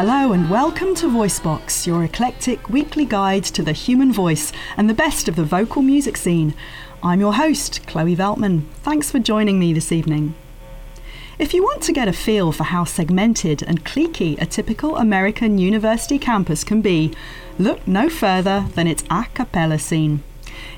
Hello and welcome to Voicebox, your eclectic weekly guide to the human voice and the best of the vocal music scene. I'm your host, Chloe Veltman. Thanks for joining me this evening. If you want to get a feel for how segmented and cliquey a typical American university campus can be, look no further than its a cappella scene.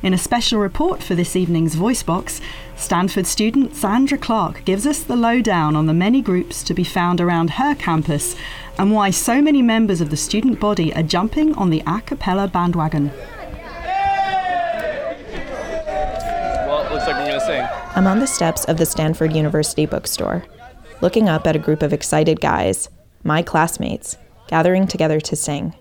In a special report for this evening's Voicebox, Stanford student Zandra Clark gives us the lowdown on the many groups to be found around her campus and why so many members of the student body are jumping on the a cappella bandwagon. Well, it looks like we're gonna sing. I'm on the steps of the Stanford University bookstore, looking up at a group of excited guys, my classmates, gathering together to sing.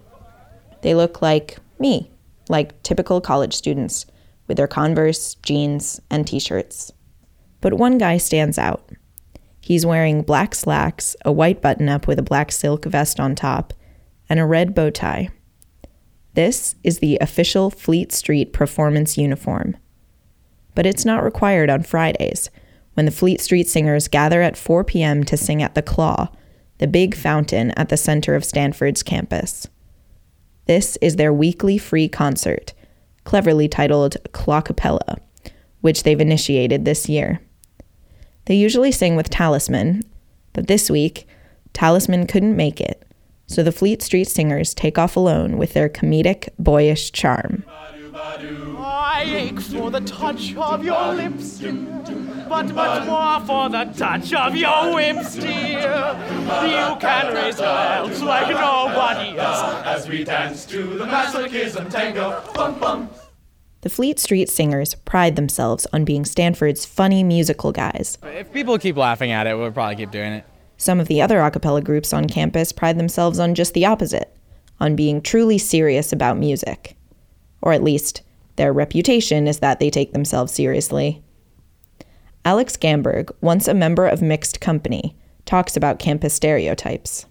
They look like me, like typical college students, with their Converse, jeans, and t shirts. But one guy stands out. He's wearing black slacks, a white button up with a black silk vest on top, and a red bow tie. This is the official Fleet Street performance uniform but it's not required on Fridays, when the Fleet Street Singers gather at 4 p.m. to sing at the Claw, the big fountain at the center of Stanford's campus. This is their weekly free concert, cleverly titled Clawcappella, which they've initiated this year. They usually sing with Talisman, but this week, Talisman couldn't make it, so the Fleet Street Singers take off alone with their comedic, boyish charm. I ache for the touch of your lips, but much more for the touch of your whips, dear. You can raise smiles like nobody else as we dance to the masochism tango. Bum bum. The Fleet Street Singers pride themselves on being Stanford's funny musical guys. If people keep laughing at it, we'll probably keep doing it. Some of the other a cappella groups on campus pride themselves on just the opposite, on being truly serious about music. Or at least, their reputation is that they take themselves seriously. Alex Gamberg, once a member of Mixed Company, talks about campus stereotypes.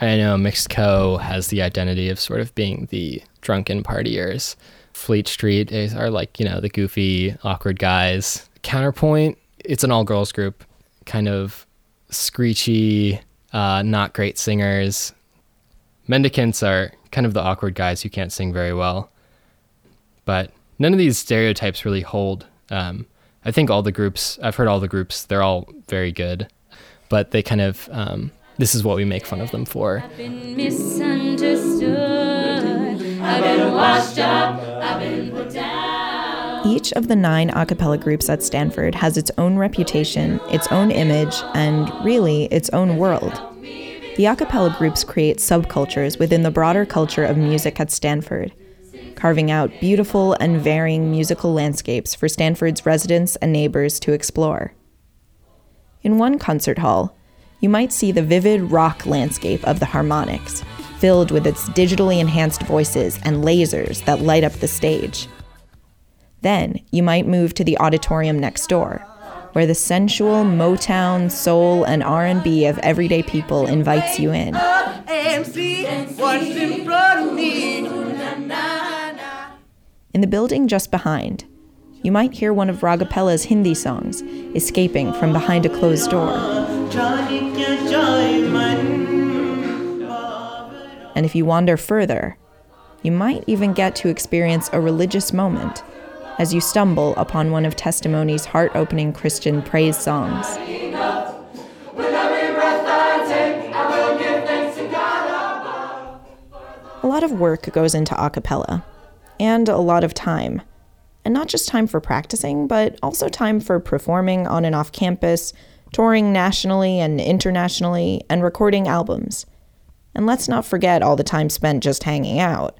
I know Mixed Co has the identity of sort of being the drunken partiers. Fleet Street is, are like, you know, the goofy, awkward guys. Counterpoint, it's an all girls group, kind of screechy, uh, not great singers. Mendicants are kind of the awkward guys who can't sing very well. But none of these stereotypes really hold. Um, I think all the groups, I've heard all the groups, they're all very good, but they kind of, um, this is what we make fun of them for. I've been misunderstood. I've been washed up. I've been put down. Each of the nine a cappella groups at Stanford has its own reputation, its own image, and really its own world. The a cappella groups create subcultures within the broader culture of music at Stanford, carving out beautiful and varying musical landscapes for Stanford's residents and neighbors to explore. In one concert hall, you might see the vivid rock landscape of the harmonics, filled with its digitally enhanced voices and lasers that light up the stage. Then you might move to the auditorium next door, where the sensual Motown, soul, and R&B of everyday people invites you in. In the building just behind, you might hear one of Raagapella's Hindi songs escaping from behind a closed door. And if you wander further, you might even get to experience a religious moment as you stumble upon one of Testimony's heart opening Christian praise songs. A lot of work goes into a cappella, and a lot of time. And not just time for practicing, but also time for performing on and off campus, touring nationally and internationally, and recording albums. And let's not forget all the time spent just hanging out.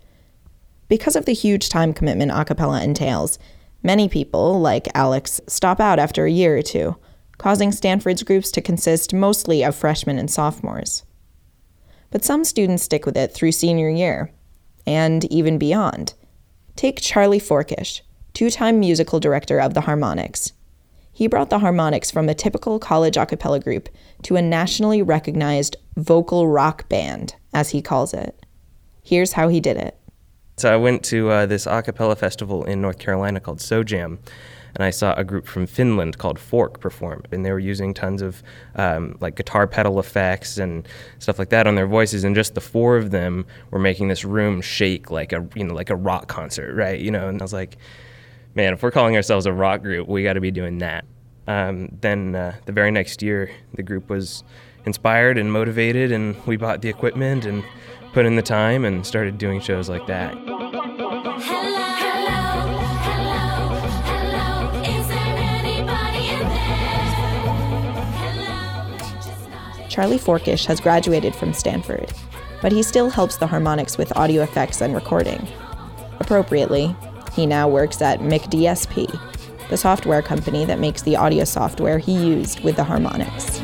Because of the huge time commitment a cappella entails, many people, like Alex, stop out after a year or two, causing Stanford's groups to consist mostly of freshmen and sophomores. But some students stick with it through senior year, and even beyond. Take Charlie Forkish, two time musical director of the Harmonics. He brought the harmonics from a typical college a cappella group to a nationally recognized vocal rock band, as he calls it. Here's how he did it. So I went to uh, this a cappella festival in North Carolina called SoJam, and I saw a group from Finland called Fork perform, and they were using tons of um, like guitar pedal effects and stuff like that on their voices, and just the four of them were making this room shake like a you know like a rock concert, right? You know, and I was like, man, if we're calling ourselves a rock group, we got to be doing that. Um, then uh, the very next year, the group was inspired and motivated, and we bought the equipment and put in the time and started doing shows like that. Charlie Forkish has graduated from Stanford, but he still helps the harmonics with audio effects and recording. Appropriately, he now works at McDSP, the software company that makes the audio software he used with the harmonics.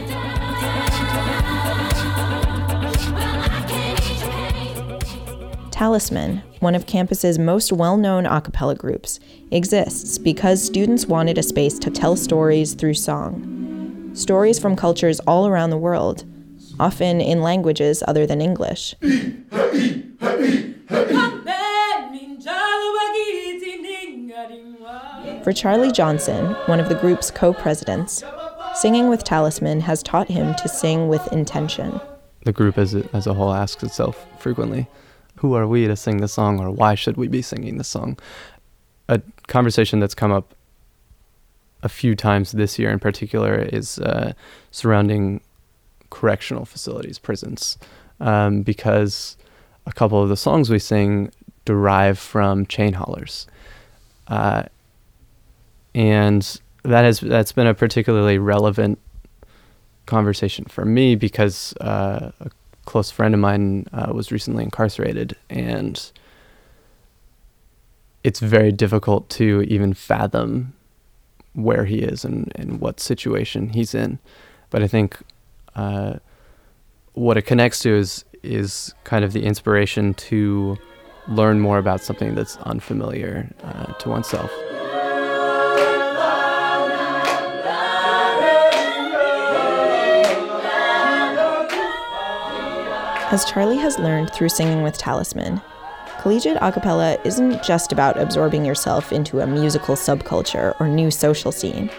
Talisman, one of campus's most well known a cappella groups, exists because students wanted a space to tell stories through song. Stories from cultures all around the world, often in languages other than English. For Charlie Johnson, one of the group's co presidents, singing with Talisman has taught him to sing with intention. The group as a, as a whole asks itself frequently who are we to sing the song or why should we be singing the song? A conversation that's come up a few times this year in particular is uh, surrounding correctional facilities, prisons, um, because a couple of the songs we sing derive from chain haulers. Uh, and that has that's been a particularly relevant conversation for me because uh, a close friend of mine uh, was recently incarcerated, and it's very difficult to even fathom where he is and, and what situation he's in. But I think uh, what it connects to is is kind of the inspiration to learn more about something that's unfamiliar uh, to oneself. As Charlie has learned through singing with Talisman, collegiate a cappella isn't just about absorbing yourself into a musical subculture or new social scene.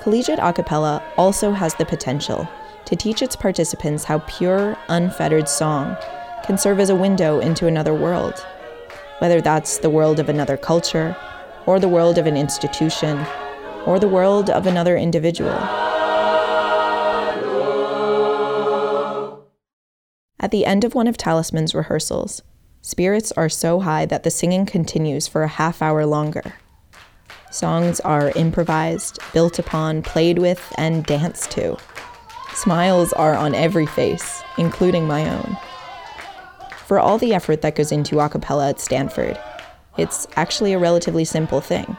Collegiate a cappella also has the potential to teach its participants how pure, unfettered song can serve as a window into another world, whether that's the world of another culture, or the world of an institution, or the world of another individual. At the end of one of Talisman's rehearsals, spirits are so high that the singing continues for a half hour longer. Songs are improvised, built upon, played with, and danced to. Smiles are on every face, including my own. For all the effort that goes into a cappella at Stanford, it's actually a relatively simple thing.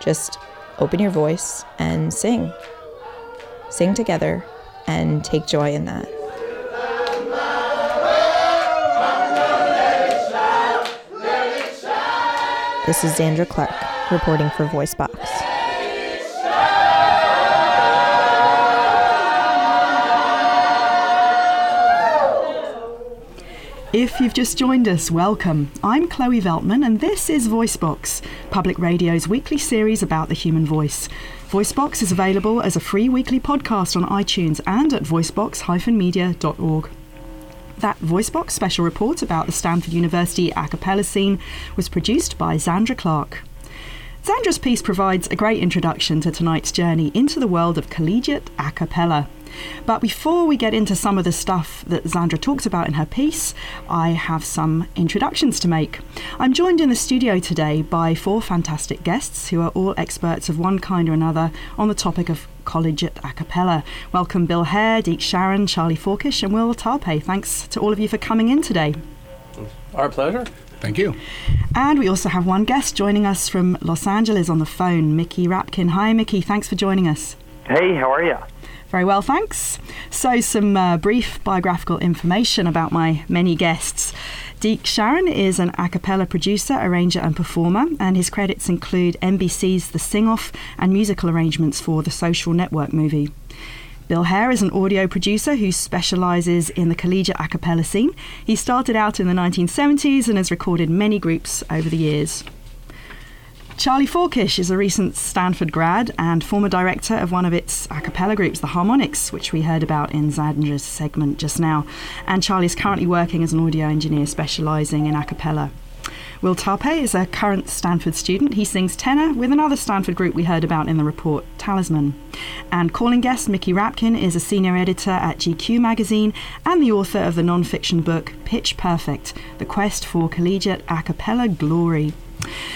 Just open your voice and sing. Sing together and take joy in that. This is Zandra Clark reporting for VoiceBox. If you've just joined us, welcome. I'm Chloe Veltman, and this is VoiceBox, Public Radio's weekly series about the human voice. VoiceBox is available as a free weekly podcast on iTunes and at voicebox-media.org. That VoiceBox special report about the Stanford University a cappella scene was produced by Zandra Clark. Zandra's piece provides a great introduction to tonight's journey into the world of collegiate a cappella. But before we get into some of the stuff that Zandra talks about in her piece, I have some introductions to make. I'm joined in the studio today by four fantastic guests who are all experts of one kind or another on the topic of collegiate a cappella. Welcome Bill Hare, Deke Sharon, Charlie Forkish, and Will Tarpe. Thanks to all of you for coming in today. Our pleasure. Thank you. And we also have one guest joining us from Los Angeles on the phone, Mickey Rapkin. Hi, Mickey. Thanks for joining us. Hey, how are you? Very well, thanks. So, some uh, brief biographical information about my many guests. Deke Sharon is an a cappella producer, arranger, and performer, and his credits include NBC's The Sing Off and musical arrangements for the Social Network movie. Bill Hare is an audio producer who specialises in the collegiate a cappella scene. He started out in the 1970s and has recorded many groups over the years. Charlie Forkish is a recent Stanford grad and former director of one of its a cappella groups, the Harmonics, which we heard about in Zandra's segment just now. And Charlie is currently working as an audio engineer specialising in a cappella. Will Tarpe is a current Stanford student. He sings tenor with another Stanford group we heard about in the report, Talisman. And calling guest Mickey Rapkin is a senior editor at GQ magazine and the author of the non fiction book Pitch Perfect The Quest for Collegiate A Cappella Glory.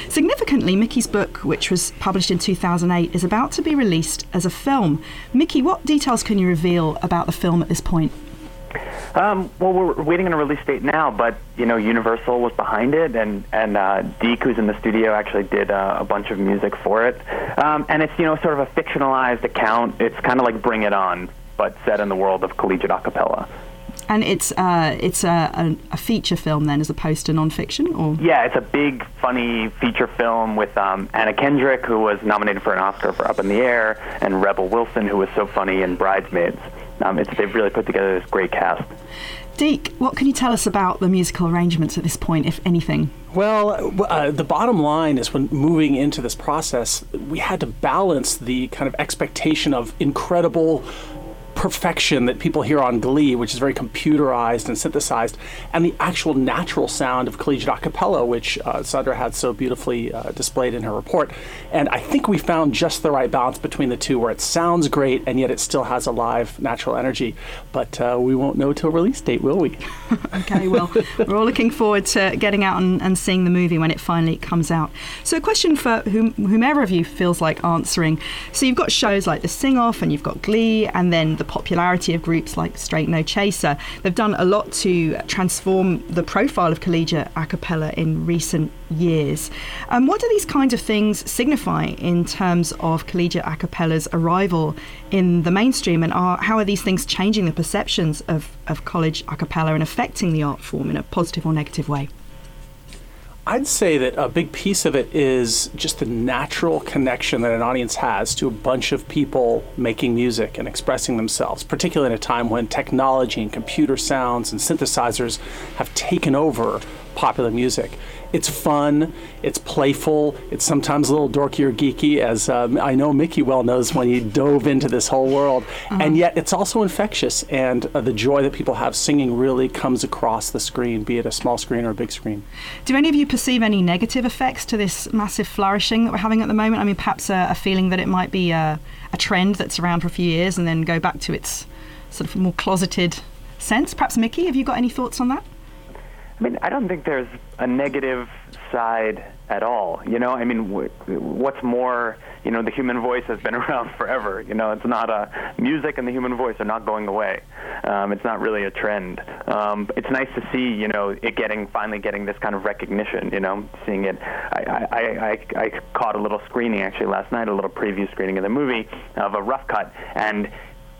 Significantly, Mickey's book, which was published in 2008, is about to be released as a film. Mickey, what details can you reveal about the film at this point? Um, well, we're waiting on a release date now, but you know, Universal was behind it, and and uh, Deke, who's in the studio, actually did uh, a bunch of music for it. Um, and it's you know sort of a fictionalized account. It's kind of like Bring It On, but set in the world of collegiate a cappella. And it's uh, it's a, a, a feature film then, as opposed to non-fiction, or Yeah, it's a big, funny feature film with um, Anna Kendrick, who was nominated for an Oscar for Up in the Air, and Rebel Wilson, who was so funny in Bridesmaids. Um, it's, they've really put together this great cast. Deke, what can you tell us about the musical arrangements at this point, if anything? Well, uh, the bottom line is when moving into this process, we had to balance the kind of expectation of incredible perfection that people hear on Glee, which is very computerized and synthesized, and the actual natural sound of collegiate a cappella, which uh, Zandra had so beautifully uh, displayed in her report. And I think we found just the right balance between the two, where it sounds great and yet it still has a live, natural energy. But uh, we won't know till release date, will we? Okay, well, we're all looking forward to getting out and, and seeing the movie when it finally comes out. So, a question for whom, whomever of you feels like answering. So, you've got shows like The Sing Off and you've got Glee, and then the popularity of groups like Straight No Chaser. They've done a lot to transform the profile of collegiate a cappella in recent years. Um, what do these kinds of things signify in terms of collegiate a cappella's arrival in the mainstream, and are, how are these things changing the perceptions of, of college a cappella and affecting the art form in a positive or negative way? I'd say that a big piece of it is just the natural connection that an audience has to a bunch of people making music and expressing themselves, particularly in a time when technology and computer sounds and synthesizers have taken over popular music. It's fun, it's playful, it's sometimes a little dorky or geeky, as um, I know Mickey well knows when he dove into this whole world. And yet it's also infectious, and uh, the joy that people have singing really comes across the screen, be it a small screen or a big screen. Do any of you perceive any negative effects to this massive flourishing that we're having at the moment? I mean, perhaps a, a feeling that it might be a, a trend that's around for a few years and then go back to its sort of more closeted sense. Perhaps, Mickey, have you got any thoughts on that? I mean, I don't think there's a negative side at all. You know, I mean, what's more, you know, the human voice has been around forever. You know, it's not a music and the human voice are not going away. Um, it's not really a trend. Um, it's nice to see, you know, it getting finally getting this kind of recognition. You know, seeing it. I, I, I I caught a little screening actually last night, a little preview screening of the movie of a rough cut, and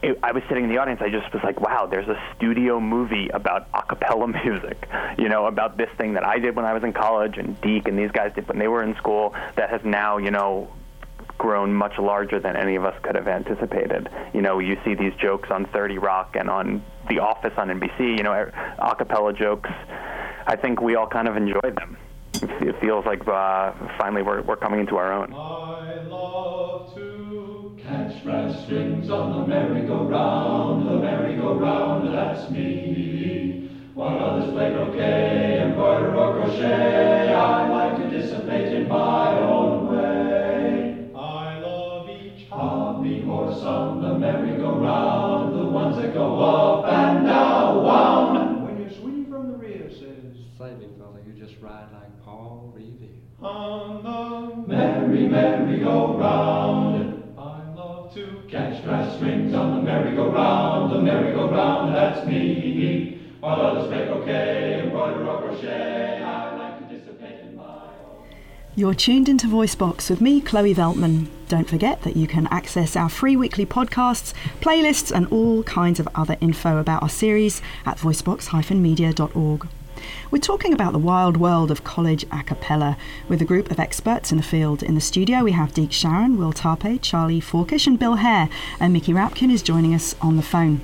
it, I was sitting in the audience. I just was like, "Wow, there's a studio movie about a cappella music, you know, about this thing that I did when I was in college, and Deke and these guys did when they were in school. That has now, you know, grown much larger than any of us could have anticipated. You know, you see these jokes on 30 Rock and on The Office on NBC. You know, a cappella jokes. I think we all kind of enjoyed them. It feels like uh, finally we're we're coming into our own. I love to catch brass strings on the merry-go-round, the merry-go-round, that's me. While others play croquet, embroider or crochet, I like to dissipate in my own way. I love each hobby horse on the merry-go-round, the ones that go up and down, wound. When your sweetie from the rear says, Say me, fella, you just ride like Paul Revere. on the merry, merry-go-round. I love to catch brass strings on the merry-go-round, the merry-go-round, that's me. While others play croquet, embroider or crochet, I like to dissipate in my You're tuned into VoiceBox with me, Chloe Veltman. Don't forget that you can access our free weekly podcasts, playlists, and all kinds of other info about our series at voicebox-media.org. We're talking about the wild world of college a cappella with a group of experts in the field. In the studio, we have Deke Sharon, Will Tarpe, Charlie Forkish, and Bill Hare, and Mickey Rapkin is joining us on the phone.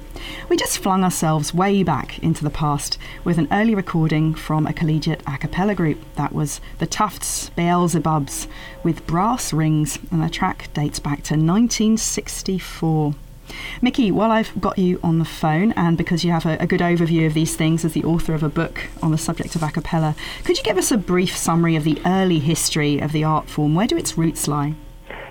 We just flung ourselves way back into the past with an early recording from a collegiate a cappella group. That was the Tufts Beelzebubs with brass rings, and the track dates back to 1964. Mickey, while I've got you on the phone, and because you have a, a, good overview of these things as the author of a book on the subject of a cappella, could you give us a brief summary of the early history of the art form? Where do its roots lie?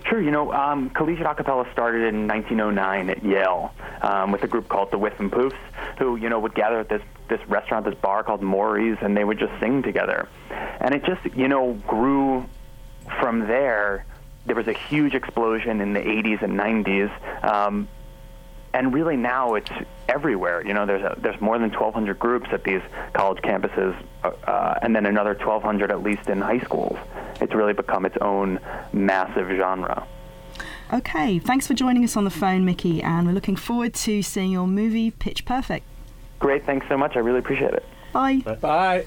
Sure. You know, um, collegiate a cappella started in 1909 at Yale um, with a group called the Whiffenpoofs, who you know would gather at this this restaurant, this bar called Mory's, and they would just sing together. And it just you know grew from there. There was a huge explosion in the 80s and 90s. Um, and really now it's everywhere. You know, there's a, there's more than 1,200 groups at these college campuses, uh, uh and then another 1,200 at least in high schools. It's really become its own massive genre. Okay, thanks for joining us on the phone, Mickey, and we're looking forward to seeing your movie Pitch Perfect. Great, thanks so much. I really appreciate it. Bye. Bye.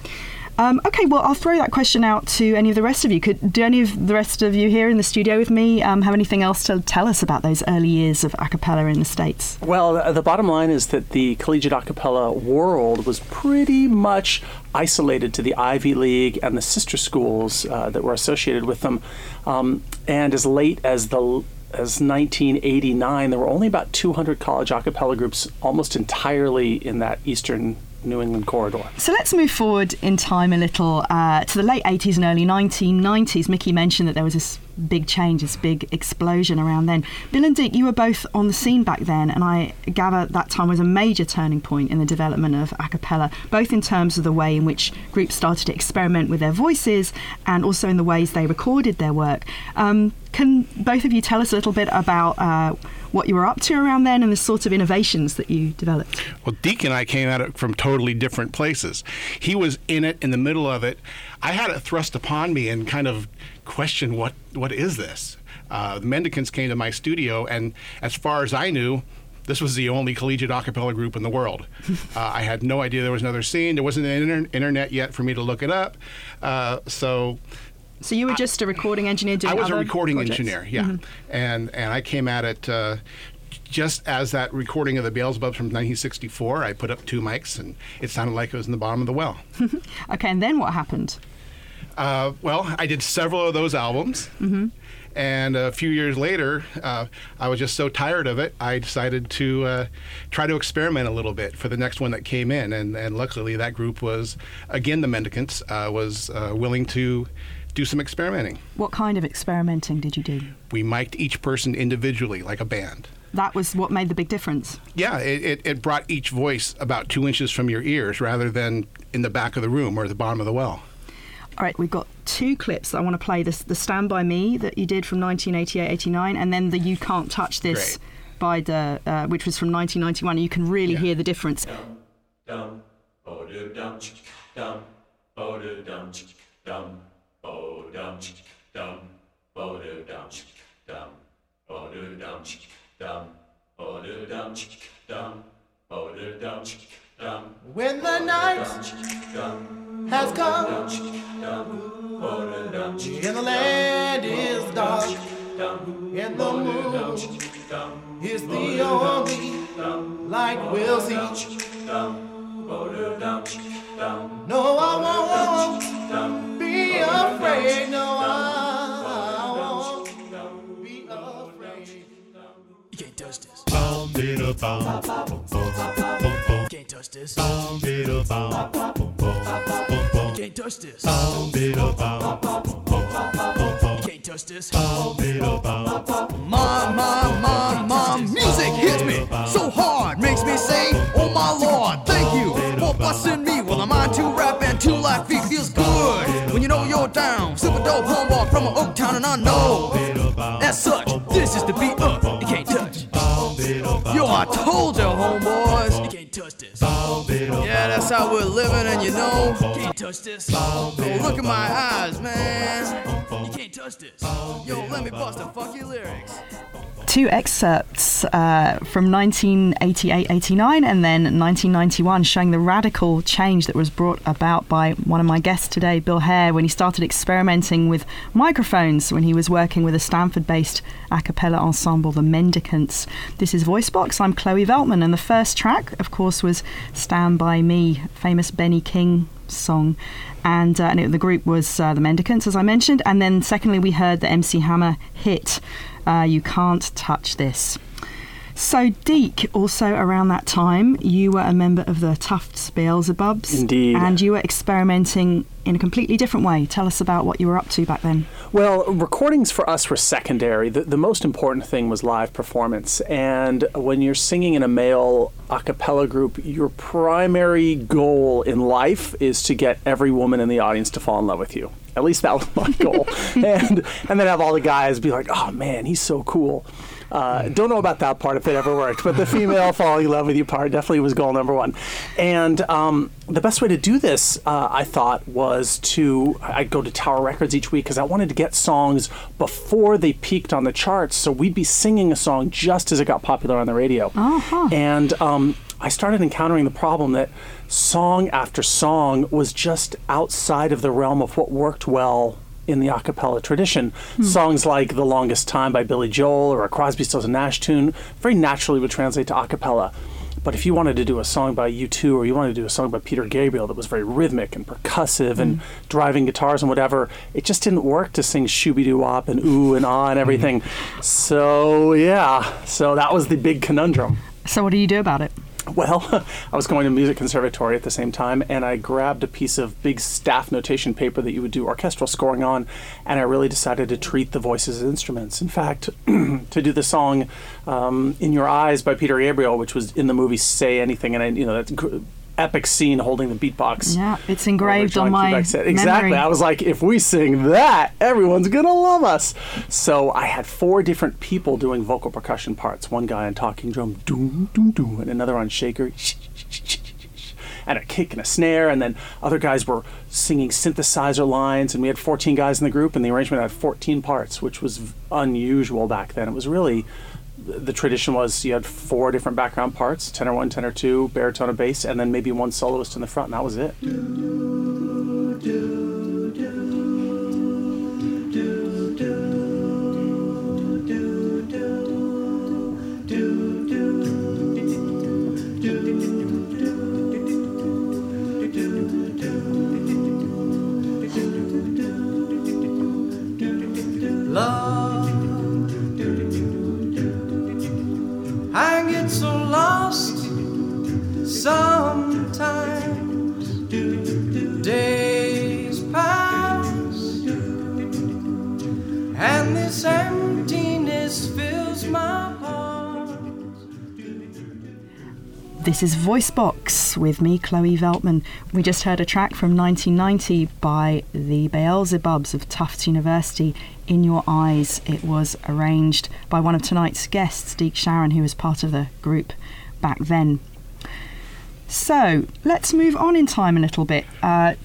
Um, okay, well, I'll throw that question out to any of the rest of you. Could do any of the rest of you here in the studio with me um, have anything else to tell us about those early years of a cappella in the states? Well, the, the bottom line is that the collegiate a cappella world was pretty much isolated to the Ivy League and the sister schools uh, that were associated with them. Um, and as late as the as 1989, there were only about 200 college a cappella groups, almost entirely in that eastern New England corridor. So let's move forward in time a little uh, to the late 80s and early 1990s. Mickey mentioned that there was this big change, this big explosion around then. Bill and Deke, you were both on the scene back then, and I gather that time was a major turning point in the development of a cappella, both in terms of the way in which groups started to experiment with their voices and also in the ways they recorded their work. Um, can both of you tell us a little bit about uh, what you were up to around then and the sort of innovations that you developed? Well, Deke and I came at it from totally different places. He was in it, in the middle of it. I had it thrust upon me and kind of questioned what what is this. Uh, the Mendicants came to my studio, and as far as I knew, this was the only collegiate a cappella group in the world. Uh, I had no idea there was another scene. There wasn't an inter- internet yet for me to look it up. Uh, so so you were just a recording engineer doing I was a recording projects. engineer, yeah, mm-hmm. and and I came at it uh, just as that recording of the Beelzebubs from 1964. I put up two mics, and it sounded like it was in the bottom of the well. okay, and then what happened? Uh, well, I did several of those albums. Mm-hmm. And a few years later, uh, I was just so tired of it, I decided to uh, try to experiment a little bit for the next one that came in. And, and luckily, that group was, again, the Mendicants, uh, was uh, willing to do some experimenting. What kind of experimenting did you do? We mic'd each person individually, like a band. That was what made the big difference. Yeah, it, it, it brought each voice about two inches from your ears rather than in the back of the room or the bottom of the well. All right, we've got two clips I want to play. This, the Stand By Me that you did from 1988-89 and then the You Can't Touch This Great. by the, uh, which was from 1991. You can really Yeah. hear the difference. dum, oh do dum, dum, oh do dum, dum, dum, dum, do dum, dum, do dum, dum, do dum, dum, do dum, dum. When the night has come dum, do dum, and the land is dark and the moon is the only light we'll see. Dum, do dum, dum, No, I won't be afraid. No, I won't be afraid. You can't touch this. bum, bida, bum, bum, bum, bum, bum. Can't touch this. Bum, bida, bum, bum, bum, bum, bum. Can't touch this. Bum, bida, bum, bum, bum, bum, bum, bum. Can't touch this. Bum, bida, bum, bum, Mom, mom, mom, mom, music hits me so hard, makes me say, Oh my Lord, thank you for blessing me with a mind to rap and to like feet feels good when you know you're down. Super dope homeboy from a Oak Town, and I know as such, this is the beat up. You can't touch. Yo, I told you, homeboys, you can't touch this. Yeah, that's how we're living, and you know, can't touch this. Oh, look at my eyes, man. You can't touch this. Yo, let me bust the funky lyrics. Two excerpts uh, from 1988 89 and then 1991 showing the radical change that was brought about by one of my guests today, Bill Hare, when he started experimenting with microphones when he was working with a Stanford based a cappella ensemble, the Mendicants. This is Voicebox. I'm Chloe Veltman, and the first track, of course, was Stand By Me, famous Benny King song. And, uh, and it, the group was uh, the Mendicants, as I mentioned. And then, secondly, we heard the MC Hammer hit, uh, You Can't Touch This. So, Deke, also around that time, you were a member of the Tufts Beelzebubs. Indeed. And you were experimenting in a completely different way. Tell us about what you were up to back then. Well, recordings for us were secondary. The, the most important thing was live performance. And when you're singing in a male a cappella group, your primary goal in life is to get every woman in the audience to fall in love with you. At least that was my goal. and and then have all the guys be like, "Oh man, he's so cool." Uh, don't know about that part if it ever worked, but the female falling in love with you part definitely was goal number one. And um, the best way to do this, uh, I thought, was to I'd go to Tower Records each week because I wanted to get songs before they peaked on the charts. So we'd be singing a song just as it got popular on the radio. Uh-huh. And um, I started encountering the problem that song after song was just outside of the realm of what worked well in the a cappella tradition. Songs like The Longest Time by Billy Joel or a Crosby, Stills and Nash tune very naturally would translate to a cappella. But if you wanted to do a song by U2 or you wanted to do a song by Peter Gabriel that was very rhythmic and percussive and driving guitars and whatever, it just didn't work to sing shooby doo wop and ooh and ah and everything. So, yeah, so that was the big conundrum. So, what do you do about it? Well, I was going to music conservatory at the same time, and I grabbed a piece of big staff notation paper that you would do orchestral scoring on, and I really decided to treat the voices as instruments. In fact, to do the song um, "In Your Eyes" by Peter Gabriel, which was in the movie "Say Anything," and I, you know that's epic scene holding the beatbox. Yeah, it's engraved on my. Exactly. memory. I was like, if we sing that, everyone's gonna love us. So I had four different people doing vocal percussion parts. One guy on talking drum, doom doom doom, and another on shaker, and a kick and a snare. And then other guys were singing synthesizer lines. And we had 14 guys in the group, and the arrangement had 14 parts, which was unusual back then. It was really the tradition was you had four different background parts tenor one tenor two baritone and bass and then maybe one soloist in the front and that was it. Love, this. This is Voicebox with me, Chloe Veltman. We just heard a track from 1990 by the Beelzebubs of Tufts University, In Your Eyes. It was arranged by one of tonight's guests, Deke Sharon, who was part of the group back then. So let's move on in time a little bit, uh,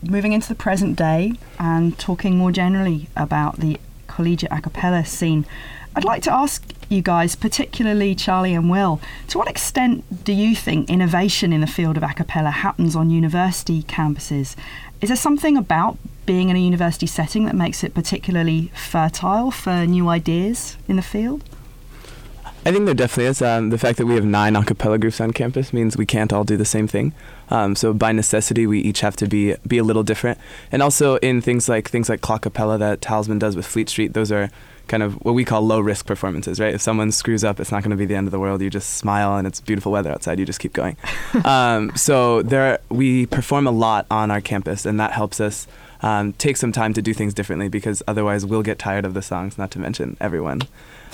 moving into the present day and talking more generally about the collegiate a cappella scene. I'd like to ask you guys, particularly Charlie and Will, to what extent do you think innovation in the field of a cappella happens on university campuses? Is there something about being in a university setting that makes it particularly fertile for new ideas in the field? I think there definitely is. Um, the fact that we have nine a cappella groups on campus means we can't all do the same thing. Um, so by necessity, we each have to be be a little different. And also in things like things like Clawcappella that Talisman does with Fleet Street, those are kind of what we call low risk performances, right? If someone screws up, it's not going to be the end of the world. You just smile and it's beautiful weather outside. You just keep going. um, so there, we perform a lot on our campus, and that helps us um, take some time to do things differently because otherwise we'll get tired of the songs. Not to mention everyone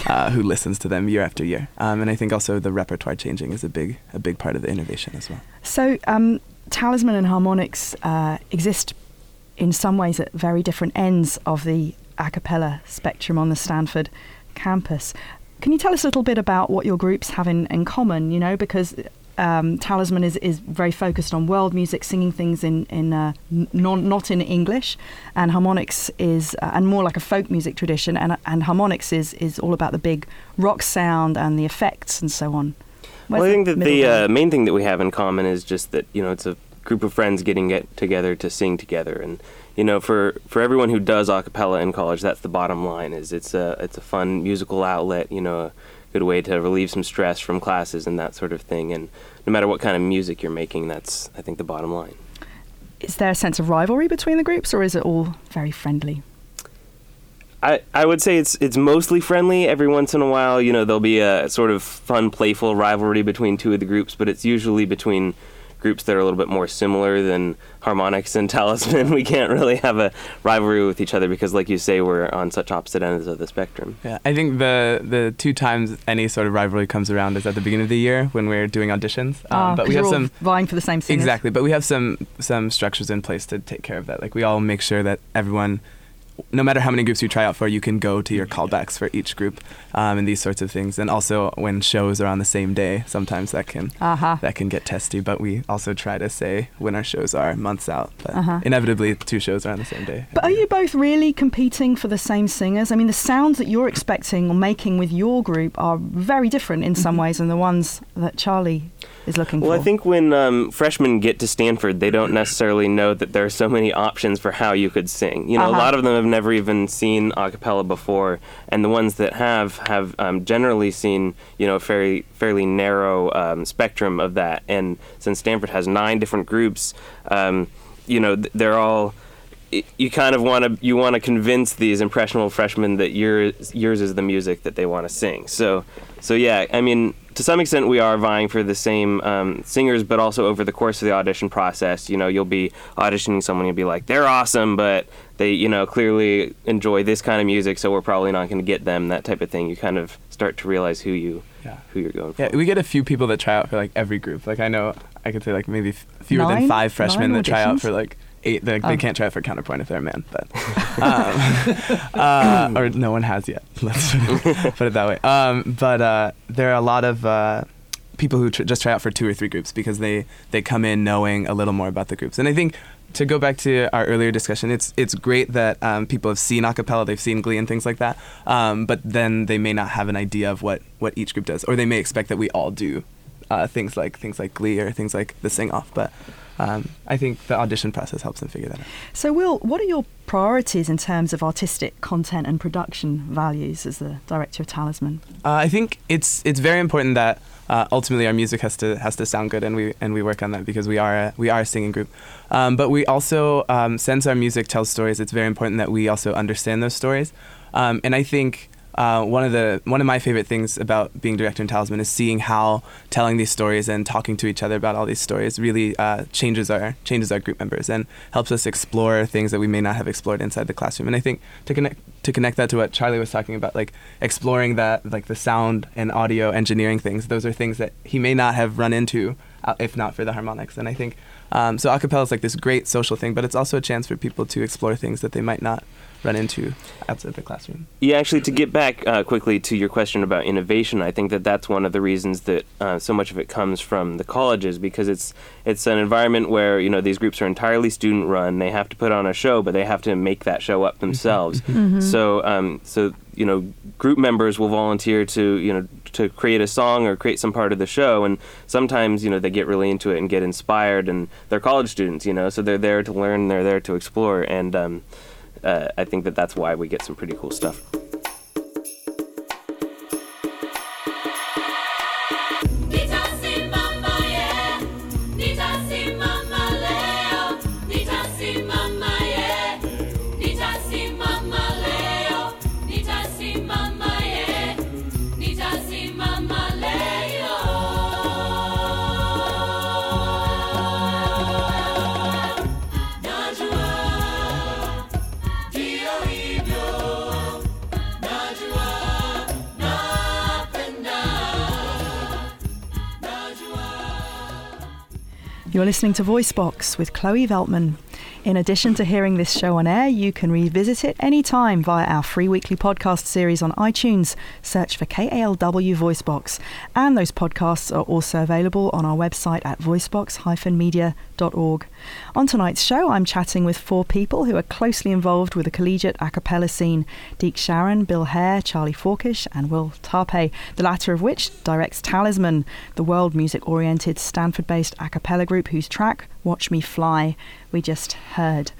uh, who listens to them year after year. Um, and I think also the repertoire changing is a big a big part of the innovation as well. So, um, Talisman and Harmonics uh, exist in some ways at very different ends of the a cappella spectrum on the Stanford campus. Can you tell us a little bit about what your groups have in, in common? You know, because um, Talisman is, is very focused on world music, singing things in in uh, non, not in English, and harmonics is uh, and more like a folk music tradition, and and harmonics is is all about the big rock sound and the effects and so on. Well, I think that the uh, main thing that we have in common is just that you know it's a group of friends getting get together to sing together, and you know for for everyone who does a cappella in college, that's the bottom line. Is it's a it's a fun musical outlet, you know, a good way to relieve some stress from classes and that sort of thing. And no matter what kind of music you're making, that's I think the bottom line. is there a sense of rivalry between the groups, or is it all very friendly? I, I would say it's it's mostly friendly. Every once in a while, you know, there'll be a sort of fun, playful rivalry between two of the groups, but it's usually between groups that are a little bit more similar than Harmonics and Talisman. We can't really have a rivalry with each other because, like you say, we're on such opposite ends of the spectrum. Yeah, I think the the two times any sort of rivalry comes around is at the beginning of the year when we're doing auditions. Um, Ah, but 'cause we have you're all some vying for the same singers. exactly. But we have some some structures in place to take care of that. Like we all make sure that everyone, no matter how many groups you try out for, you can go to your callbacks for each group, um, and these sorts of things. And also when shows are on the same day, sometimes that can Uh-huh. that can get testy. But we also try to say when our shows are months out. But Uh-huh. inevitably, two shows are on the same day. But are you both really competing for the same singers? I mean, the sounds that you're expecting or making with your group are very different in some ways than the ones that Charlie is looking Well, for. I think when um, freshmen get to Stanford, they don't necessarily know that there are so many options for how you could sing. You know, Uh-huh. a lot of them have never even seen a cappella before, and the ones that have have um, generally seen you know a fairly fairly narrow um, spectrum of that. And since Stanford has nine different groups, um, you know, th- they're all. You kind of want to you want to convince these impressionable freshmen that yours yours is the music that they want to sing. So so yeah, I mean, to some extent, we are vying for the same um, singers, but also over the course of the audition process, you know, you'll be auditioning someone, you'll be like, they're awesome, but they, you know, clearly enjoy this kind of music, so we're probably not going to get them. That type of thing. You kind of start to realize who you yeah. who you're going for. Yeah, we get a few people that try out for like every group. Like I know I could say like maybe f- fewer Nine? than five freshmen Nine that try out for like eight. They, Oh. they can't try out for counterpoint if they're a man, but um, uh, or no one has yet. Let's put it that way. Um, but uh, there are a lot of. Uh, people who tr- just try out for two or three groups because they they come in knowing a little more about the groups and i think to go back to our earlier discussion it's it's great that um, people have seen acapella they've seen glee and things like that um, but then they may not have an idea of what what each group does or they may expect that we all do uh, things like things like glee or things like the sing off but um, I think the audition process helps them figure that out. So, Will, what are your priorities in terms of artistic content and production values as the director of Talisman? Uh, I think it's it's very important that uh, ultimately our music has to has to sound good, and we and we work on that because we are a, we are a singing group. Um, but we also, um, since our music tells stories, it's very important that we also understand those stories. Um, and I think uh, one of the one of my favorite things about being director in Talisman is seeing how telling these stories and talking to each other about all these stories really uh, changes our changes our group members and helps us explore things that we may not have explored inside the classroom. And I think to connect to connect that to what Charlie was talking about, like exploring that like the sound and audio engineering things, those are things that he may not have run into uh, if not for the harmonics. And I think um, so. Acapella is like this great social thing, but it's also a chance for people to explore things that they might not run into outside the classroom. Yeah, actually, to get back uh, quickly to your question about innovation, I think that that's one of the reasons that uh, so much of it comes from the colleges because it's it's an environment where you know these groups are entirely student run. They have to put on a show, but they have to make that show up themselves. Mhm. So, um, so you know, group members will volunteer to you know to create a song or create some part of the show, and sometimes you know they get really into it and get inspired, and they're college students, you know, so they're there to learn, they're there to explore, and um, uh, I think that that's why we get some pretty cool stuff. Listening to Voicebox with Chloe Veltman. In addition to hearing this show on air, you can revisit it anytime via our free weekly podcast series on iTunes. Search for KALW Voicebox. And those podcasts are also available on our website at voicebox-media.org. On tonight's show, I'm chatting with four people who are closely involved with the collegiate a cappella scene Deke Sharon, Bill Hare, Charlie Forkish, and Will Tarpe, the latter of which directs Talisman, the world music oriented Stanford based a cappella group whose track, Watch Me Fly, we just heard.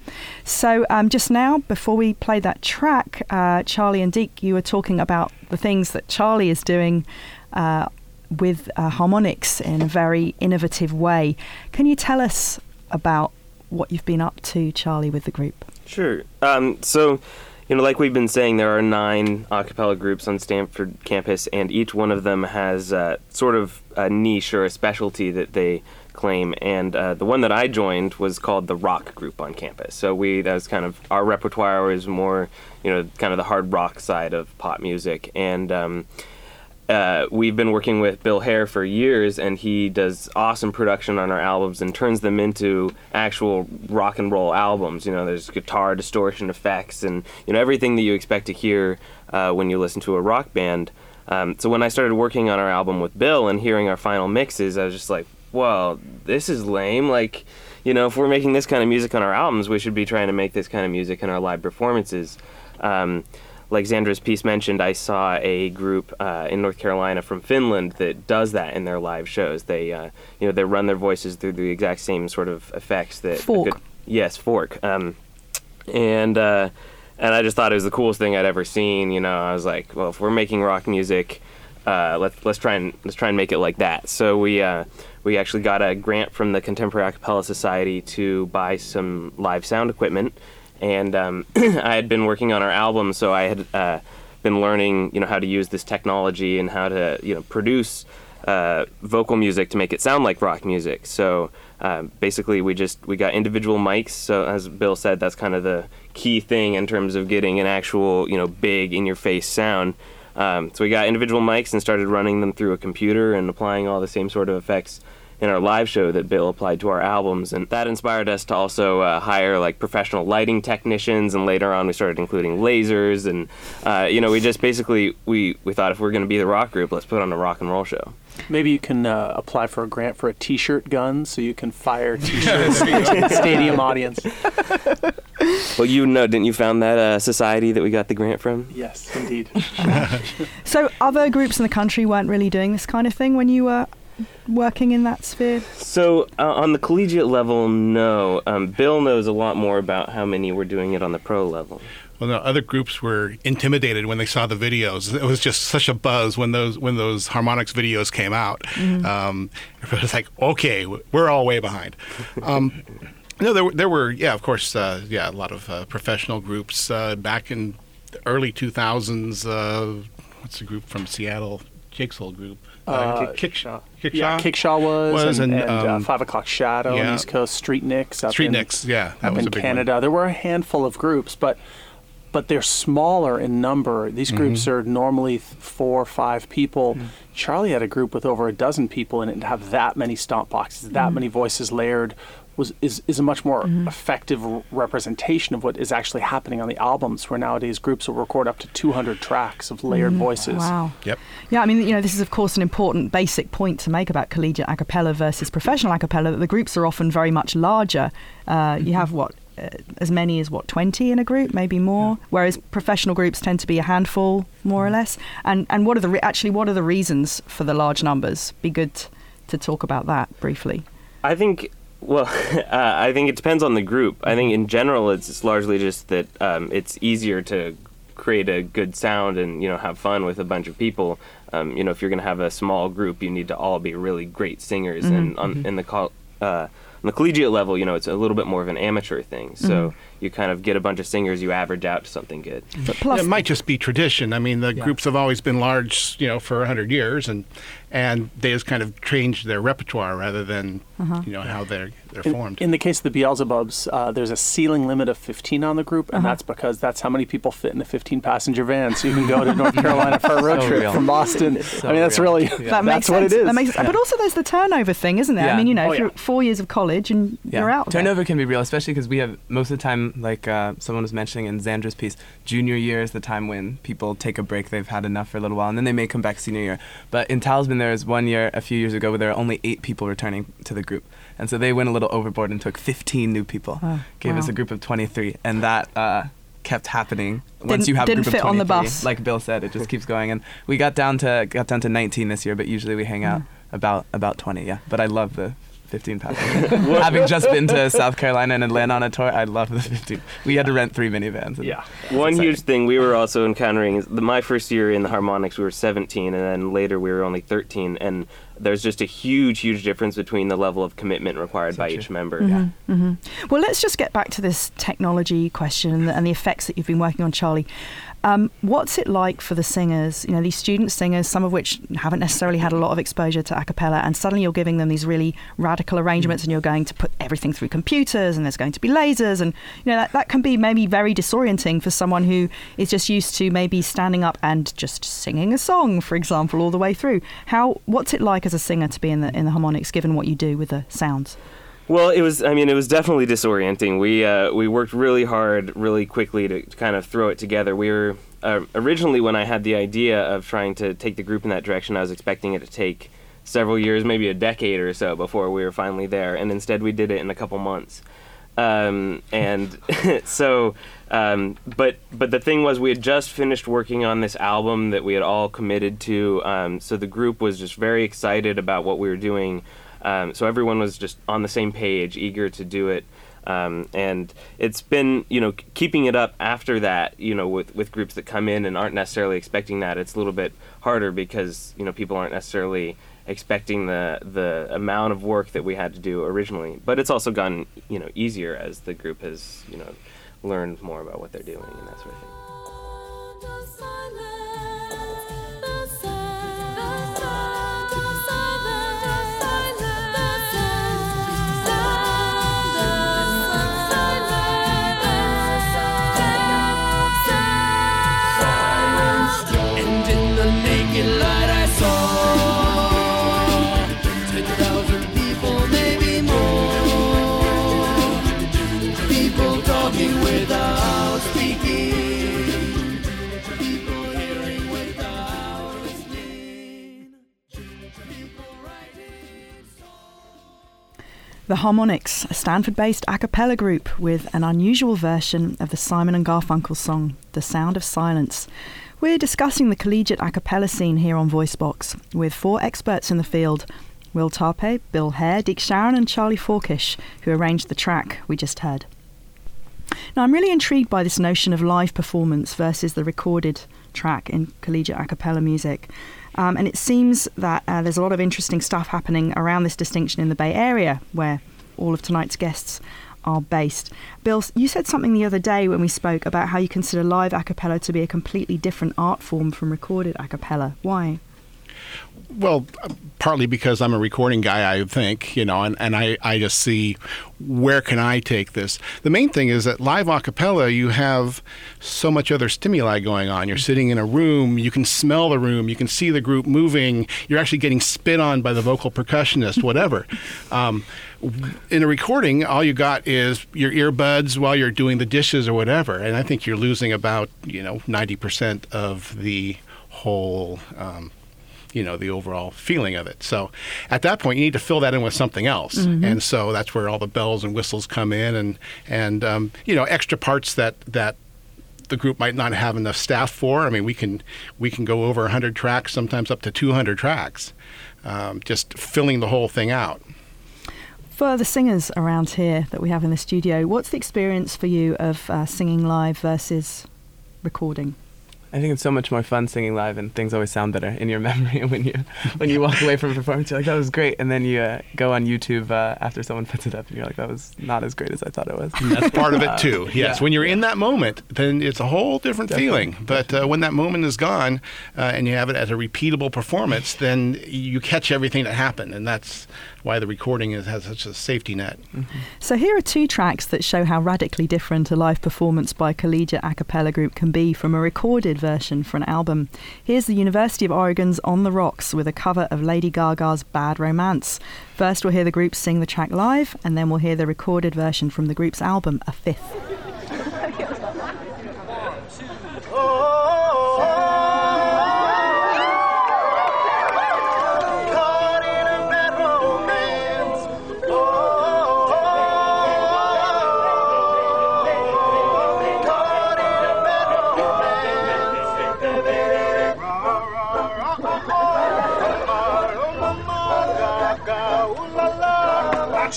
So, um, just now, before we played that track, uh, Charlie and Deke, you were talking about the things that Charlie is doing. Uh, with uh, harmonics in a very innovative way. Can you tell us about what you've been up to, Charlie, with the group? Sure. Um, so, you know, like we've been saying, there are nine a cappella groups on Stanford campus, and each one of them has uh, sort of a niche or a specialty that they claim. And uh, the one that I joined was called the rock group on campus. So we that was kind of our repertoire was more, you know, kind of the hard rock side of pop music, and um, uh, we've been working with Bill Hare for years, and he does awesome production on our albums and turns them into actual rock and roll albums. You know, there's guitar distortion effects and you know everything that you expect to hear uh, when you listen to a rock band. Um, so when I started working on our album with Bill and hearing our final mixes, I was just like, "Well, this is lame." Like, you know, if we're making this kind of music on our albums, we should be trying to make this kind of music in our live performances. Um, like Zandra's piece mentioned, I saw a group uh, in North Carolina from Finland that does that in their live shows. They, uh, you know, they run their voices through the exact same sort of effects that. Fork. good- yes, fork. Um, and uh, and I just thought it was the coolest thing I'd ever seen. You know, I was like, well, if we're making rock music, uh, let's let's try and let's try and make it like that. So we uh, we actually got a grant from the Contemporary A Cappella Society to buy some live sound equipment, and um, I had been working on our album, so I had uh, been learning, you know, how to use this technology and how to, you know, produce uh, vocal music to make it sound like rock music. So uh, basically, we just we got individual mics. So as Bill said, that's kind of the key thing in terms of getting an actual, you know, big in-your-face sound. Um, so we got individual mics and started running them through a computer and applying all the same sort of effects in our live show that Bill applied to our albums, and that inspired us to also uh, hire like professional lighting technicians. And later on, we started including lasers, and uh, you know, we just basically we we thought if we're going to be the rock group, let's put on a rock and roll show. Maybe you can uh, apply for a grant for a T-shirt gun, so you can fire T-shirts to the stadium audience. Well, you know, didn't you found that uh, society that we got the grant from? Yes, indeed. So, other groups in the country weren't really doing this kind of thing when you were working in that sphere? So uh, on the collegiate level, no. Um, Bill knows a lot more about how many were doing it on the pro level. Well, no, other groups were intimidated when they saw the videos. It was just such a buzz when those when those harmonics videos came out. Mhm. Um, it was like, okay, we're all way behind. Um, no, there were, there were yeah, of course, uh, yeah, a lot of uh, professional groups uh, back in the early 2000s. Uh, what's the group from Seattle? Jigsaw Group. Uh, Kickshaw. Yeah, Kickshaw was, Was, and, and, and, uh, um, Five O'clock Shadow, yeah. on East Coast Street Nicks, up Street in, Nicks, yeah, that up was in a big one. Canada. There were a handful of groups, but but they're smaller in number. These groups Mhm. are normally four or five people. Mm. Charlie had a group with over a dozen people in it, and to have that many stomp boxes, that Mhm. many voices layered. Was, is, is a much more Mhm. effective representation of what is actually happening on the albums where nowadays groups will record up to 200 tracks of layered Mhm. voices Wow. Yep. Yeah, I mean, you know, this is of course an important basic point to make about collegiate a cappella versus professional a cappella. That the groups are often very much larger. Uh, You have what as many as what twenty in a group, maybe more. Whereas professional groups tend to be a handful, more or less. And and what are the re- actually what are the reasons for the large numbers? Be good to talk about that briefly. I think. Well, uh, I think it depends on the group. I think in general, it's, it's largely just that um, it's easier to create a good sound and you know have fun with a bunch of people. Um, you know, if you're going to have a small group, you need to all be really great singers. And Mhm. on, in the col- uh, on the collegiate level, you know, it's a little bit more of an amateur thing. So Mhm. you kind of get a bunch of singers, you average out to something good. But plus, it might just be tradition. I mean, the Yeah. groups have always been large, you know, for hundred years, and and they just kind of changed their repertoire rather than Uh-huh. you know how they're they're In, formed. in the case of the Beelzebubs, uh, there's a ceiling limit of 15 on the group, and Uh-huh. that's because that's how many people fit in a 15 passenger van. So you can go to North Carolina for a road So trip real. from Boston. So I mean, that's real. really Yeah. that that's makes what sense. it is. That makes, Yeah. But also, there's the turnover thing, isn't there? I mean, you know, Oh, if you're yeah. four years of college, college and you're out. of it. Turnover can be real, especially because we have most of the time, like uh, someone was mentioning in Zandra's piece, junior year is the time when people take a break. They've had enough for a little while, and then they may come back senior year. But in Talisman, there was one year a few years ago where there were only eight people returning to the group, and so they went a little overboard and took 15 new people, Oh, gave us a group of 23, and that. Uh, kept happening. Once Didn't- you have a didn't group of fit on the bus. like bill said it just keeps going. And we got down to got down to 19 this year but usually we hang out about about 20 yeah. But i love the 15 pack having just been to south carolina and atlanta on a tour i love the 15 we had to rent three minivans Yeah. One huge thing we were also encountering is the, my first year in the harmonics, we were 17, and then later we were only 13. And there's just a huge, huge difference between the level of commitment required by each member. Mhm, mhm. Well, let's just get back to this technology question and the effects that you've been working on, Charlie. Um, what's it like for the singers? You know, these student singers, some of which haven't necessarily had a lot of exposure to a cappella, and suddenly you're giving them these really radical arrangements, and you're going to put everything through computers, and there's going to be lasers, and you know that, that can be maybe very disorienting for someone who is just used to maybe standing up and just singing a song, for example, all the way through. How what's it like as a singer to be in the in the harmonics, given what you do with the sounds? Well, it was. I mean, it was definitely disorienting. We uh, we worked really hard, really quickly to, to kind of throw it together. We were uh, originally when I had the idea of trying to take the group in that direction, I was expecting it to take several years, maybe a decade or so, before we were finally there. And instead, we did it in a couple months. Um, and so, um, but but the thing was, we had just finished working on this album that we had all committed to. Um, so the group was just very excited about what we were doing. Um, so everyone was just on the same page, eager to do it. Um, and it's been, you know, keeping it up after that, you know, with, with groups that come in and aren't necessarily expecting that, it's a little bit harder because, you know, people aren't necessarily expecting the, the amount of work that we had to do originally. But it's also gotten, you know, easier as the group has, you know, learned more about what they're doing and that sort of thing. The Harmonics, a Stanford based a cappella group with an unusual version of the Simon and Garfunkel song, The Sound of Silence. We're discussing the collegiate a cappella scene here on Voicebox with four experts in the field Will Tarpe, Bill Hare, Deke Sharon, and Charlie Forkish, who arranged the track we just heard. Now, I'm really intrigued by this notion of live performance versus the recorded track in collegiate a cappella music. Um, and it seems that uh, there's a lot of interesting stuff happening around this distinction in the Bay Area, where all of tonight's guests are based. Bill, you said something the other day when we spoke about how you consider live a cappella to be a completely different art form from recorded a cappella. Why? Well, partly because I'm a recording guy, I think, you know, and, and I, I just see where can I take this. The main thing is that live a cappella, you have so much other stimuli going on. You're sitting in a room, you can smell the room, you can see the group moving, you're actually getting spit on by the vocal percussionist, whatever. um, in a recording, all you got is your earbuds while you're doing the dishes or whatever, and I think you're losing about, you know, 90% of the whole. Um, you know the overall feeling of it. So at that point, you need to fill that in with something else, Mhm. and so that's where all the bells and whistles come in, and and um, you know extra parts that that the group might not have enough staff for. I mean, we can we can go over 100 tracks, sometimes up to 200 tracks, um, just filling the whole thing out. For the singers around here that we have in the studio, what's the experience for you of uh, singing live versus recording? I think it's so much more fun singing live, and things always sound better in your memory and when you when you walk away from a performance. You're like, that was great, and then you uh, go on YouTube uh, after someone puts it up, and you're like, that was not as great as I thought it was. That's part of it Uh, too. Yes, yeah. when you're in that moment, then it's a whole different Definitely. feeling. But uh, when that moment is gone, uh, and you have it as a repeatable performance, then you catch everything that happened, and that's why the recording is, has such a safety net. Mm-hmm. So here are two tracks that show how radically different a live performance by a collegiate a cappella group can be from a recorded version for an album. Here's the University of Oregon's On the Rocks with a cover of Lady Gaga's Bad Romance. First we'll hear the group sing the track live and then we'll hear the recorded version from the group's album A Fifth.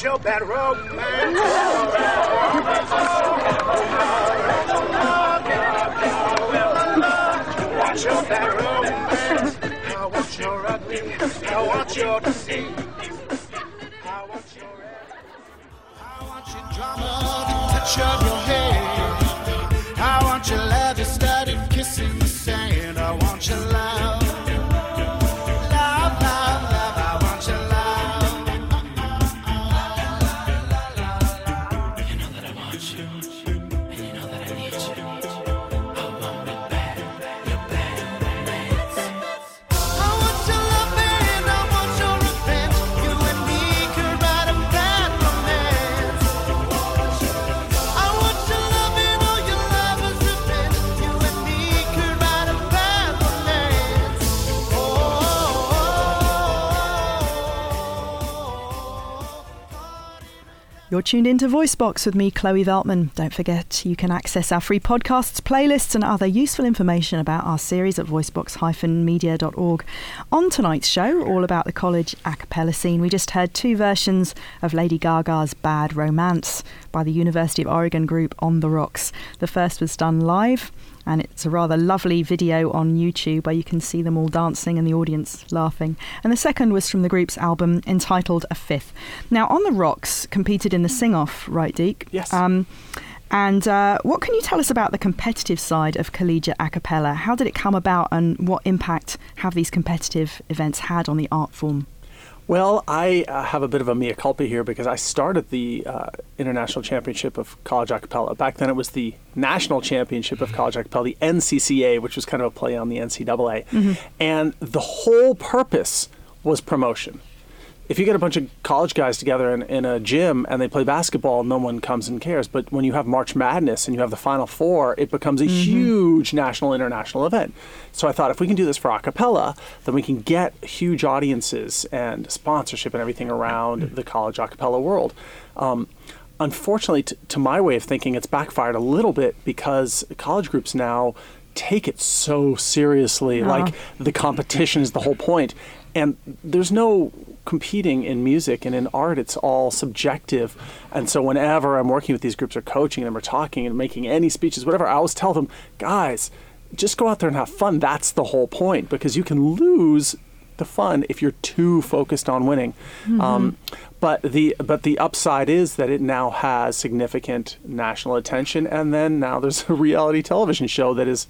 Watch your bad romance. Watch your bad romance. I want your ugly. I want your deceit. I want your. I want your drama, touch your You're tuned into Voicebox with me, Chloe Veltman. Don't forget, you can access our free podcasts, playlists, and other useful information about our series at voicebox-media.org. On tonight's show, all about the college a cappella scene, we just heard two versions of Lady Gaga's Bad Romance by the University of Oregon group On the Rocks. The first was done live, and it's a rather lovely video on YouTube where you can see them all dancing and the audience laughing. And the second was from the group's album entitled A Fifth. Now, On the Rocks competed in the Sing Off, right, Deke? Yes. Um, and uh, what can you tell us about the competitive side of collegiate a cappella? How did it come about, and what impact have these competitive events had on the art form? Well, I uh, have a bit of a mea culpa here because I started the uh, International Championship of College Acapella. Back then it was the National Championship of College Acapella, the NCCA, which was kind of a play on the NCAA. Mm-hmm. And the whole purpose was promotion. If you get a bunch of college guys together in, in a gym and they play basketball, no one comes and cares. But when you have March Madness and you have the Final Four, it becomes a huge national, international event. So I thought if we can do this for a cappella, then we can get huge audiences and sponsorship and everything around the college a cappella world. Um, unfortunately, t- to my way of thinking, it's backfired a little bit because college groups now take it so seriously. Ah. Like the competition is the whole point. And there's no competing in music and in art, it's all subjective. And so whenever I'm working with these groups or coaching them or talking and making any speeches, whatever, I always tell them, guys, just go out there and have fun. That's the whole point because you can lose the fun if you're too focused on winning. Um, but the but the upside is that it now has significant national attention, and then now there's a reality television show that is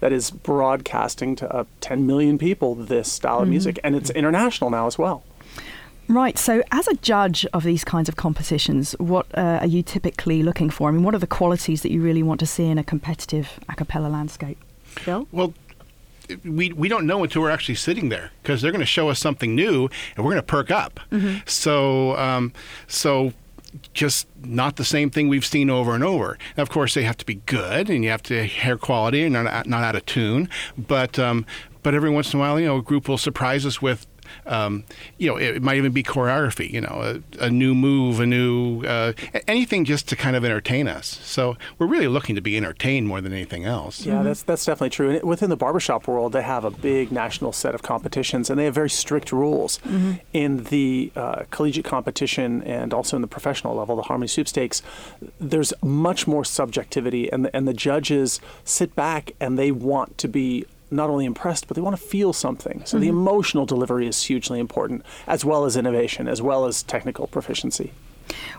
that is broadcasting to uh, 10 million people this style of music, and it's international now as well. Right. So, as a judge of these kinds of competitions, what uh, are you typically looking for? I mean, what are the qualities that you really want to see in a competitive a cappella landscape? Bill? Well, we we don't know until we're actually sitting there because they're going to show us something new and we're going to perk up. So um, so just not the same thing we've seen over and over. Now, of course, they have to be good and you have to hair quality and not not out of tune. But um, but every once in a while, you know, a group will surprise us with. Um, you know, it, might even be choreography. You know, a, a new move, a new uh, anything just to kind of entertain us. So we're really looking to be entertained more than anything else. Yeah, that's that's definitely true. And within the barbershop world, they have a big national set of competitions, and they have very strict rules. In the uh, collegiate competition and also in the professional level, the Harmony Sweepstakes, there's much more subjectivity, and the, and the judges sit back and they want to be not only impressed, but they want to feel something. So the emotional delivery is hugely important, as well as innovation, as well as technical proficiency.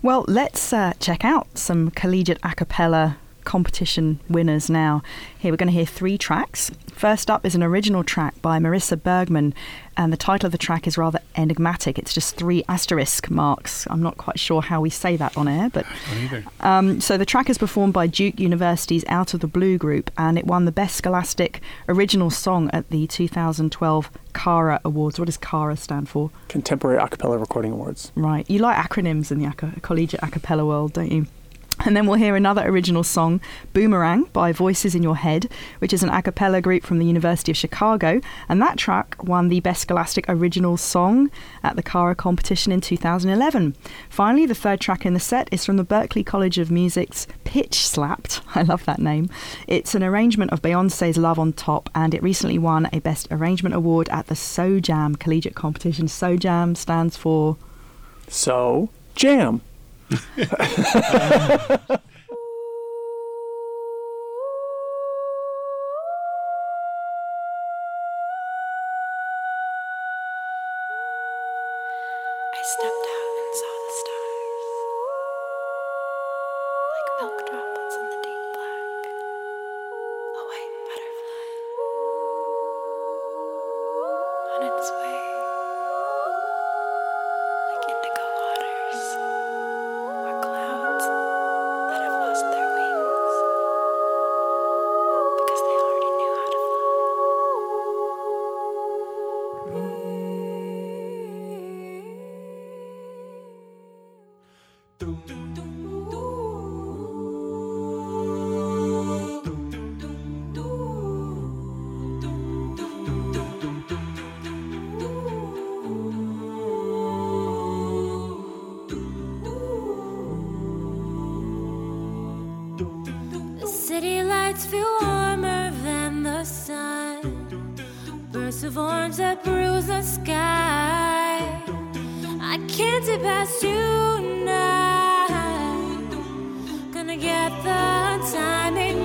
Well, let's uh, check out some collegiate a cappella competition winners now. Here we're going to hear three tracks. First up is an original track by Marissa Bergman, and the title of the track is rather enigmatic. It's just three asterisk marks. I'm not quite sure how we say that on air, but um, so the track is performed by Duke University's Out of the Blue group, and it won the Best Scholastic Original Song at the 2012 CARA Awards. What does CARA stand for? Contemporary A Cappella Recording Awards. Right, you like acronyms in the aca- collegiate a cappella world, don't you? And then we'll hear another original song, Boomerang by Voices in Your Head, which is an a cappella group from the University of Chicago. And that track won the Best Scholastic Original Song at the CARA competition in 2011. Finally, the third track in the set is from the Berklee College of Music's Pitch Slapped. I love that name. It's an arrangement of Beyonce's Love on Top, and it recently won a Best Arrangement Award at the SoJam collegiate competition. SoJam stands for. So, jam. I um, city lights feel warmer than the sun. Bursts of orange that bruise the sky. I can't see past you now. Gonna get the timing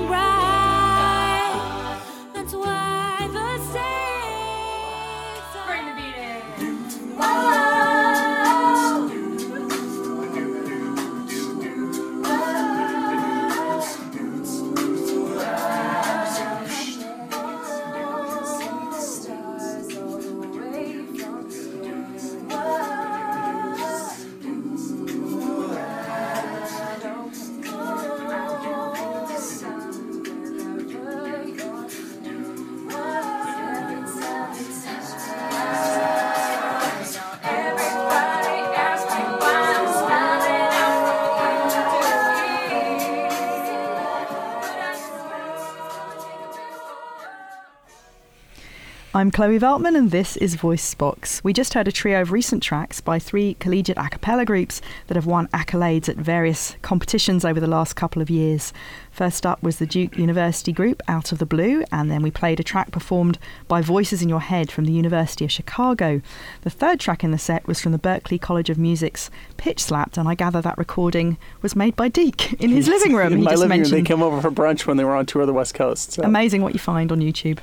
I'm Chloe Veltman, and this is Voicebox. We just heard a trio of recent tracks by three collegiate a cappella groups that have won accolades at various competitions over the last couple of years. First up was the Duke University group, Out of the Blue, and then we played a track performed by Voices in Your Head from the University of Chicago. The third track in the set was from the Berklee College of Music's Pitch Slapped, and I gather that recording was made by Deke in his living room. In he my just living room. mentioned. They came over for brunch when they were on tour of the West Coast. So. Amazing what you find on YouTube.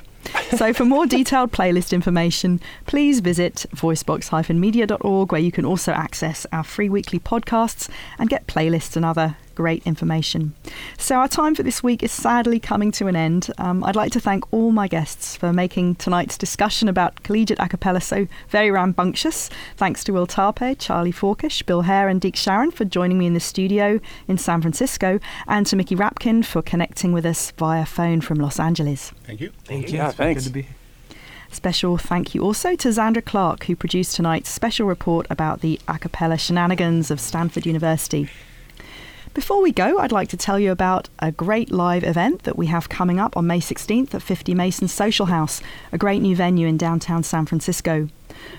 so, for more detailed playlist information, please visit voicebox-media.org, where you can also access our free weekly podcasts and get playlists and other great information. So, our time for this week is sadly coming to an end. Um, I'd like to thank all my guests for making tonight's discussion about collegiate a cappella so very rambunctious. Thanks to Will Tarpe, Charlie Forkish, Bill Hare, and Deke Sharon for joining me in the studio in San Francisco, and to Mickey Rapkin for connecting with us via phone from Los Angeles. Thank you. Thank you. Yeah, thanks. Good to be here. Special thank you also to Zandra Clark, who produced tonight's special report about the a cappella shenanigans of Stanford University. Before we go, I'd like to tell you about a great live event that we have coming up on May 16th at 50 Mason Social House, a great new venue in downtown San Francisco.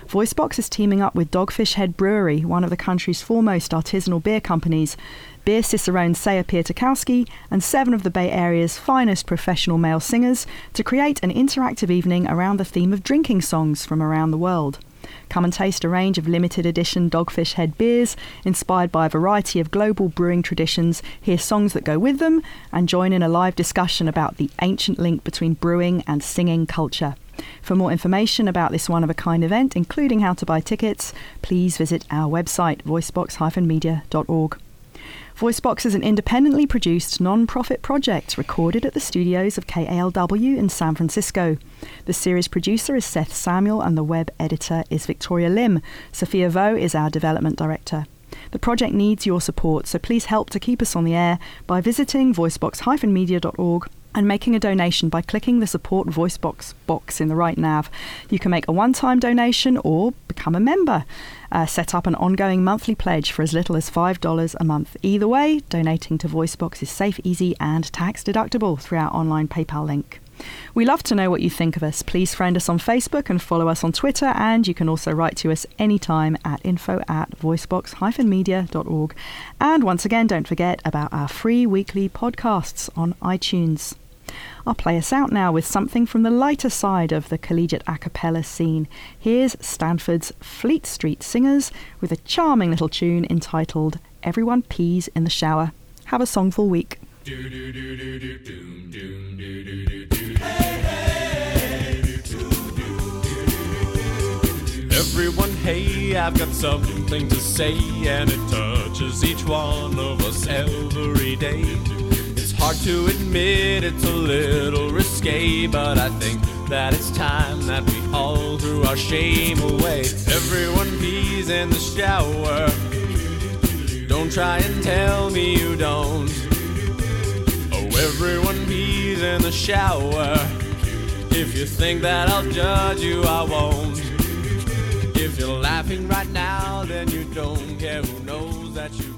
Voicebox is teaming up with Dogfish Head Brewery, one of the country's foremost artisanal beer companies, beer cicerone Saya Pietukowski, and seven of the Bay Area's finest professional male singers to create an interactive evening around the theme of drinking songs from around the world. Come and taste a range of limited edition Dogfish Head beers inspired by a variety of global brewing traditions, hear songs that go with them, and join in a live discussion about the ancient link between brewing and singing culture. For more information about this one of a kind event, including how to buy tickets, please visit our website voicebox-media.org. Voicebox is an independently produced non profit project recorded at the studios of KALW in San Francisco. The series producer is Seth Samuel and the web editor is Victoria Lim. Sophia Vo is our development director. The project needs your support, so please help to keep us on the air by visiting voicebox-media.org and making a donation by clicking the support Voicebox box in the right nav. You can make a one-time donation or become a member. Uh, set up an ongoing monthly pledge for as little as $5 a month. Either way, donating to Voicebox is safe, easy, and tax deductible through our online PayPal link. We love to know what you think of us. Please friend us on Facebook and follow us on Twitter, and you can also write to us anytime at info at voicebox-media.org. And once again, don't forget about our free weekly podcasts on iTunes. I'll play us out now with something from the lighter side of the collegiate a cappella scene. Here's Stanford's Fleet Street Singers with a charming little tune entitled Everyone Pees in the Shower. Have a songful week. Everyone, hey, I've got something to say, and it touches each one of us every day. Hard to admit it's a little risque, but I think that it's time that we all threw our shame away. Everyone pees in the shower. Don't try and tell me you don't. Oh, everyone pees in the shower. If you think that I'll judge you, I won't. If you're laughing right now, then you don't care who knows that you